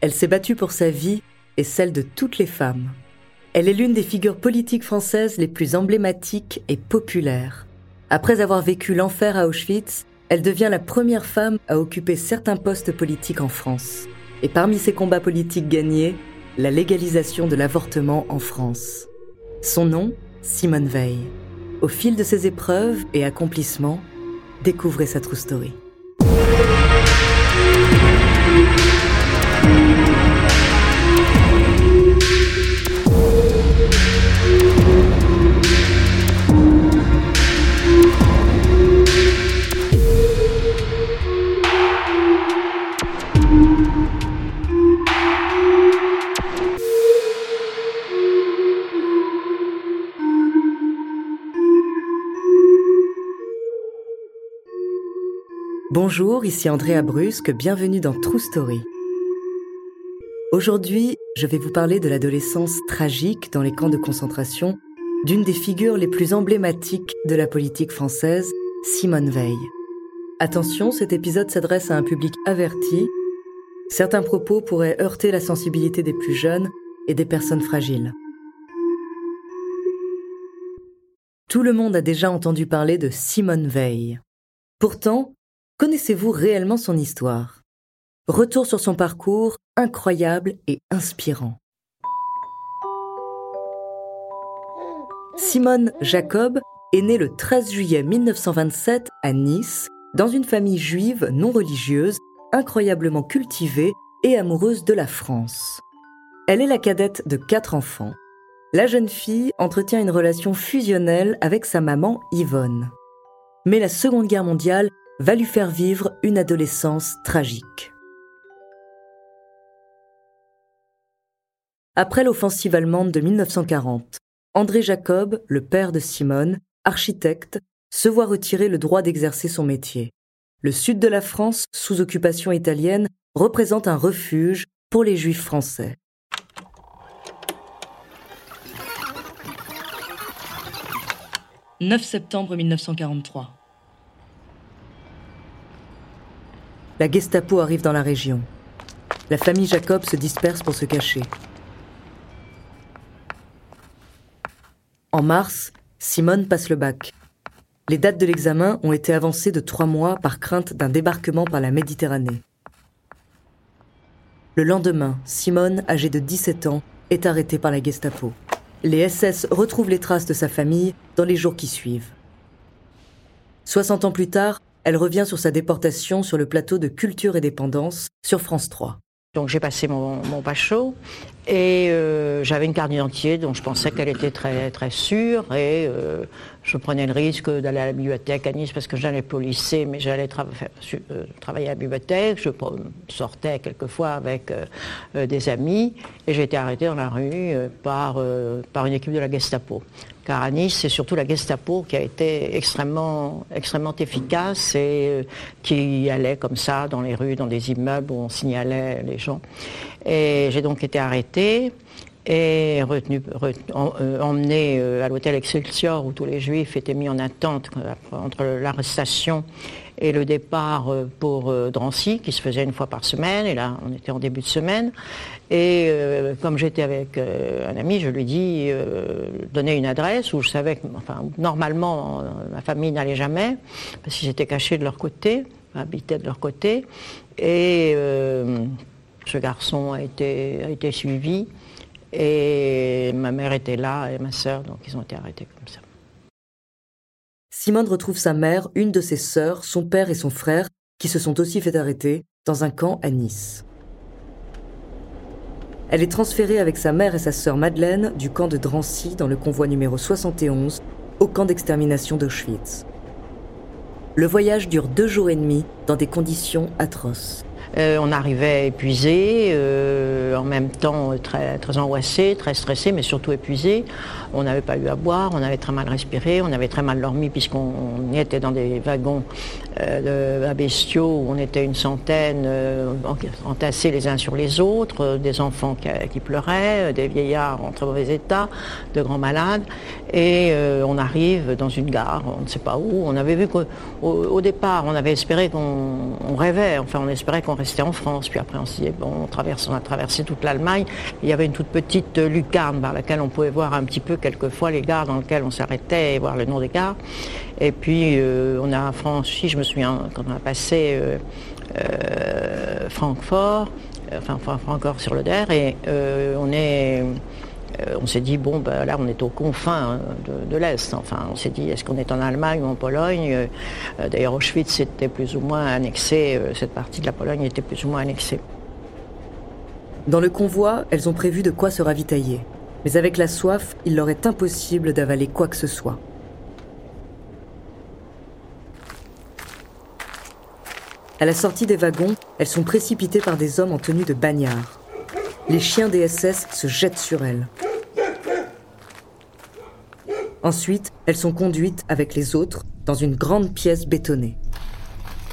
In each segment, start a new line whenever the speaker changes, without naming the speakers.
Elle s'est battue pour sa vie et celle de toutes les femmes. Elle est l'une des figures politiques françaises les plus emblématiques et populaires. Après avoir vécu l'enfer à Auschwitz, elle devient la première femme à occuper certains postes politiques en France. Et parmi ses combats politiques gagnés, la légalisation de l'avortement en France. Son nom, Simone Veil. Au fil de ses épreuves et accomplissements, découvrez sa true story. Bonjour, ici Andrea Brusque, bienvenue dans True Story. Aujourd'hui, je vais vous parler de l'adolescence tragique dans les camps de concentration d'une des figures les plus emblématiques de la politique française, Simone Veil. Attention, cet épisode s'adresse à un public averti. Certains propos pourraient heurter la sensibilité des plus jeunes et des personnes fragiles. Tout le monde a déjà entendu parler de Simone Veil. Pourtant, Connaissez-vous réellement son histoire? Retour sur son parcours incroyable et inspirant. Simone Jacob est née le 13 juillet 1927 à Nice, dans une famille juive non religieuse, incroyablement cultivée et amoureuse de la France. Elle est la cadette de quatre enfants. La jeune fille entretient une relation fusionnelle avec sa maman Yvonne. Mais la Seconde Guerre mondiale va lui faire vivre une adolescence tragique. Après l'offensive allemande de 1940, André Jacob, le père de Simone, architecte, se voit retirer le droit d'exercer son métier. Le sud de la France, sous occupation italienne, représente un refuge pour les juifs français. « 9 septembre 1943. La Gestapo arrive dans la région. La famille Jacob se disperse pour se cacher. En mars, Simone passe le bac. Les dates de l'examen ont été avancées de trois mois par crainte d'un débarquement par la Méditerranée. Le lendemain, Simone, âgée de 17 ans, est arrêtée par la Gestapo. Les SS retrouvent les traces de sa famille dans les jours qui suivent. 60 ans plus tard, elle revient sur sa déportation sur le plateau de Culture et Dépendance sur France 3.
Donc j'ai passé mon, mon bachot et euh, j'avais une carte d'identité dont je pensais qu'elle était très très sûre et euh, je prenais le risque d'aller à la bibliothèque à Nice parce que j'allais pas au lycée mais j'allais euh, travailler à la bibliothèque. Je sortais quelquefois avec des amis et j'ai été arrêtée dans la rue par, une équipe de la Gestapo car à Nice, c'est surtout la Gestapo qui a été extrêmement, efficace et euh, qui allait comme ça dans les rues, dans des immeubles où on signalait les gens. Et j'ai donc été arrêtée et euh, emmené euh, à l'hôtel Excelsior où tous les juifs étaient mis en attente entre l'arrestation et le départ pour Drancy qui se faisait une fois par semaine et là on était en début de semaine et euh, comme j'étais avec euh, un ami, je lui dis euh, donner une adresse où je savais que, enfin, normalement, ma famille n'allait jamais, parce qu'ils étaient cachés de leur côté, habitaient de leur côté. Et ce garçon a été, a été suivi. Et ma mère était là et ma sœur, donc ils ont été arrêtés comme ça.
Simone retrouve sa mère, une de ses sœurs, son père et son frère, qui se sont aussi fait arrêter dans un camp à Nice. Elle est transférée avec sa mère et sa sœur Madeleine du camp de Drancy dans le convoi numéro 71 au camp d'extermination d'Auschwitz. le voyage dure deux jours et demi dans des conditions atroces.
Euh, on arrivait épuisé, euh, en même temps très, très angoissé, très stressé, mais surtout épuisé. On n'avait pas eu à boire, on avait très mal respiré, on avait très mal dormi puisqu'on était dans des wagons euh, de, bestiaux où on était une centaine entassés les uns sur les autres, des enfants qui, pleuraient, des vieillards en très mauvais état, de grands malades. Et on arrive dans une gare, on ne sait pas où. On avait vu qu'au au départ, on avait espéré qu'on rêvait, enfin on espérait qu'on restait en France. Puis après, on s'est dit, on, traverse, on a traversé toute l'Allemagne. Il y avait une toute petite lucarne par laquelle on pouvait voir un petit peu quelquefois les gares dans lesquelles on s'arrêtait et voir le nom des gares. Et puis, euh, on a franchi, je me souviens, quand on a passé euh, euh, Francfort, enfin, Francfort sur le Der, et on est on s'est dit, bon, ben, là, on est aux confins hein, de, l'Est. Enfin, on s'est dit, est-ce qu'on est en Allemagne ou en Pologne? D'ailleurs, Auschwitz était plus ou moins annexé, cette partie de la Pologne était plus ou moins annexée.
Dans le convoi, elles ont prévu de quoi se ravitailler. Mais avec la soif, il leur est impossible d'avaler quoi que ce soit. À la sortie des wagons, elles sont précipitées par des hommes en tenue de bagnard. Les chiens des SS se jettent sur elles. Ensuite, elles sont conduites avec les autres dans une grande pièce bétonnée.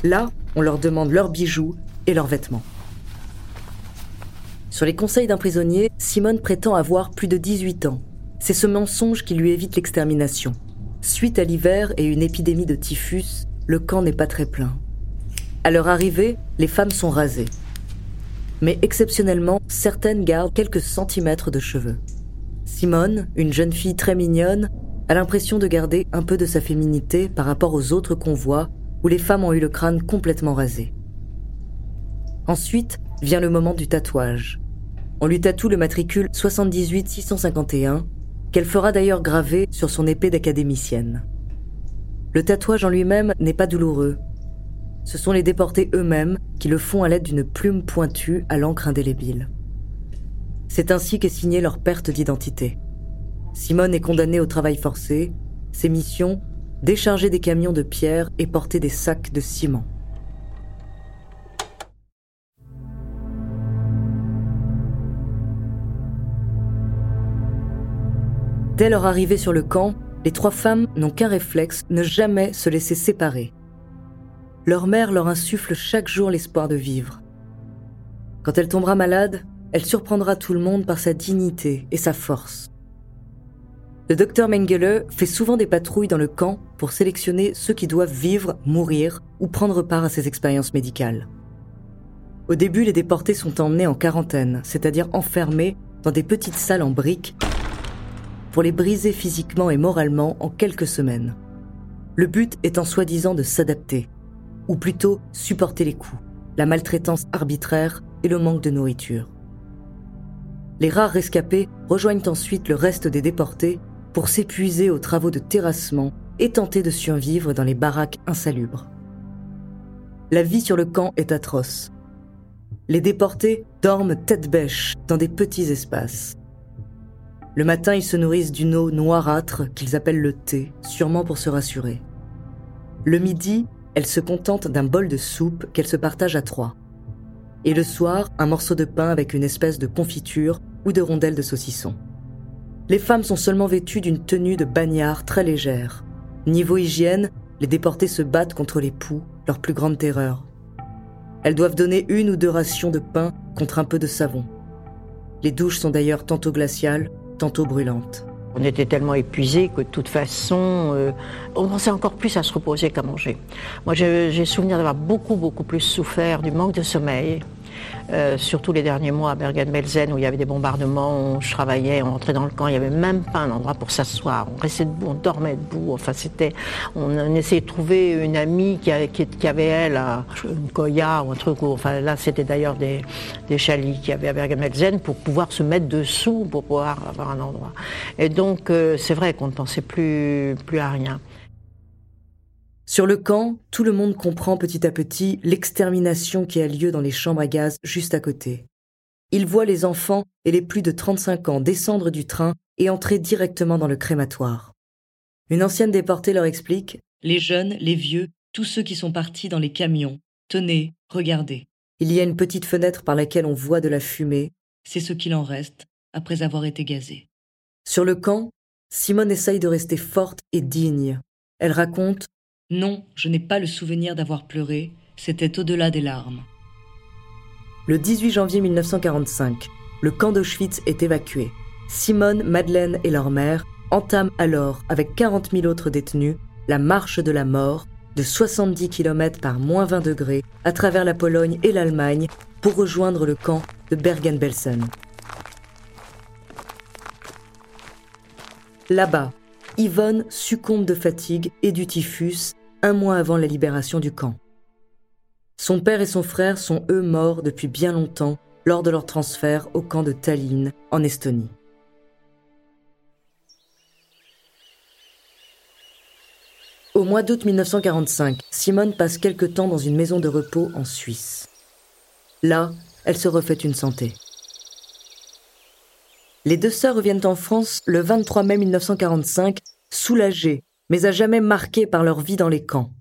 Là, on leur demande leurs bijoux et leurs vêtements. Sur les conseils d'un prisonnier, Simone prétend avoir plus de 18 ans. C'est ce mensonge qui lui évite l'extermination. Suite à l'hiver et une épidémie de typhus, le camp n'est pas très plein. À leur arrivée, les femmes sont rasées. Mais exceptionnellement, certaines gardent quelques centimètres de cheveux. Simone, une jeune fille très mignonne, a l'impression de garder un peu de sa féminité par rapport aux autres convois où les femmes ont eu le crâne complètement rasé. Ensuite vient le moment du tatouage. On lui tatoue le matricule 78-651, qu'elle fera d'ailleurs graver sur son épée d'académicienne. Le tatouage en lui-même n'est pas douloureux. Ce sont les déportés eux-mêmes qui le font à l'aide d'une plume pointue à l'encre indélébile. C'est ainsi qu'est signée leur perte d'identité. Simone est condamnée au travail forcé. Ses missions décharger des camions de pierre et porter des sacs de ciment. Dès leur arrivée sur le camp, les trois femmes n'ont qu'un réflexe, ne jamais se laisser séparer. Leur mère leur insuffle chaque jour l'espoir de vivre. Quand elle tombera malade, elle surprendra tout le monde par sa dignité et sa force. Le docteur Mengele fait souvent des patrouilles dans le camp pour sélectionner ceux qui doivent vivre, mourir ou prendre part à ces expériences médicales. Au début, les déportés sont emmenés en quarantaine, c'est-à-dire enfermés dans des petites salles en briques pour les briser physiquement et moralement en quelques semaines. Le but étant soi-disant de s'adapter, ou plutôt supporter les coups, la maltraitance arbitraire et le manque de nourriture. Les rares rescapés rejoignent ensuite le reste des déportés pour s'épuiser aux travaux de terrassement et tenter de survivre dans les baraques insalubres. La vie sur le camp est atroce. Les déportés dorment tête bêche dans des petits espaces. Le matin, ils se nourrissent d'une eau noirâtre qu'ils appellent le thé, sûrement pour se rassurer. Le midi, elles se contentent d'un bol de soupe qu'elles se partagent à trois. Et le soir, un morceau de pain avec une espèce de confiture ou de rondelles de saucisson. Les femmes sont seulement vêtues d'une tenue de bagnard très légère. Niveau hygiène, les déportés se battent contre les poux, leur plus grande terreur. Elles doivent donner une ou deux rations de pain contre un peu de savon. Les douches sont d'ailleurs tantôt glaciales, tantôt brûlantes.
On était tellement épuisés que de toute façon, euh, on pensait encore plus à se reposer qu'à manger. Moi, j'ai souvenir d'avoir beaucoup, beaucoup plus souffert du manque de sommeil, euh, surtout les derniers mois à Bergen-Belsen où il y avait des bombardements, je travaillais, on rentrait dans le camp, il n'y avait même pas un endroit pour s'asseoir. On restait debout, on dormait debout. Enfin, c'était, on, essayait de trouver une amie qui, avait, elle une koya ou un truc. là, c'était d'ailleurs des, des qu'il y avait à Bergen-Belsen pour pouvoir se mettre dessous, pour pouvoir avoir un endroit. Et donc, euh, c'est vrai qu'on ne pensait plus à rien.
Sur le camp, tout le monde comprend petit à petit l'extermination qui a lieu dans les chambres à gaz juste à côté. Ils voient les enfants et les plus de 35 ans descendre du train et entrer directement dans le crématoire. Une ancienne déportée leur explique Les jeunes, les vieux, tous ceux qui sont partis dans les camions. Tenez, regardez. Il y a une petite fenêtre par laquelle on voit de la fumée. C'est ce qu'il en reste après avoir été gazé. Sur le camp, Simone essaye de rester forte et digne. Elle raconte Non, je n'ai pas le souvenir d'avoir pleuré, c'était au-delà des larmes. Le 18 janvier 1945, le camp d'Auschwitz est évacué. Simone, Madeleine et leur mère entament alors, avec 40 000 autres détenus, la marche de la mort de 70 km par moins 20 degrés à travers la Pologne et l'Allemagne pour rejoindre le camp de Bergen-Belsen. Là-bas, Yvonne succombe de fatigue et du typhus un mois avant la libération du camp. Son père et son frère sont eux morts depuis bien longtemps lors de leur transfert au camp de Tallinn, en Estonie. Au mois d'août 1945, Simone passe quelque temps dans une maison de repos en Suisse. Là, elle se refait une santé. Les deux sœurs reviennent en France le 23 mai 1945, soulagées, mais à jamais marquées par leur vie dans les camps.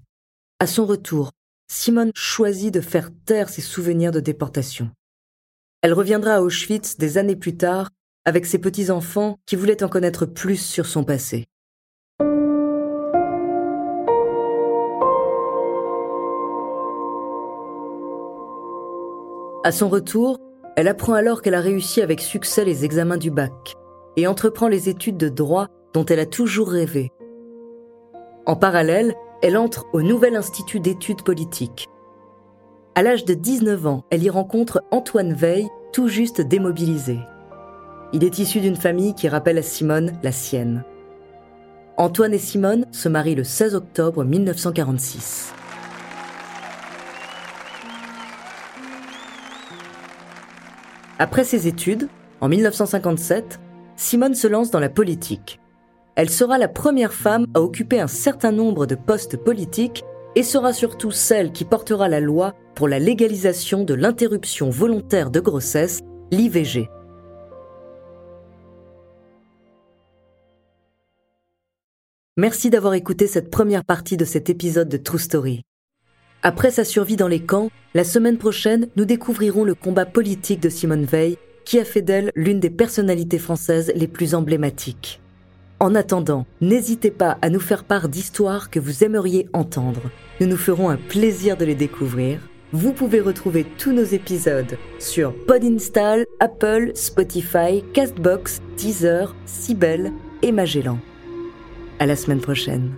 À son retour, Simone choisit de faire taire ses souvenirs de déportation. Elle reviendra à Auschwitz des années plus tard avec ses petits-enfants qui voulaient en connaître plus sur son passé. À son retour, elle apprend alors qu'elle a réussi avec succès les examens du bac et entreprend les études de droit dont elle a toujours rêvé. En parallèle, elle entre au Nouvel Institut d'études politiques. À l'âge de 19 ans, elle y rencontre Antoine Veil, tout juste démobilisé. Il est issu d'une famille qui rappelle à Simone la sienne. Antoine et Simone se marient le 16 octobre 1946. Après ses études, en 1957, Simone se lance dans la politique. Elle sera la première femme à occuper un certain nombre de postes politiques et sera surtout celle qui portera la loi pour la légalisation de l'interruption volontaire de grossesse, l'IVG. Merci d'avoir écouté cette première partie de cet épisode de True Story. Après sa survie dans les camps, la semaine prochaine, nous découvrirons le combat politique de Simone Veil, qui a fait d'elle l'une des personnalités françaises les plus emblématiques. En attendant, n'hésitez pas à nous faire part d'histoires que vous aimeriez entendre. Nous nous ferons un plaisir de les découvrir. Vous pouvez retrouver tous nos épisodes sur Podinstall, Apple, Spotify, Castbox, Deezer, Sibel et Magellan. À la semaine prochaine.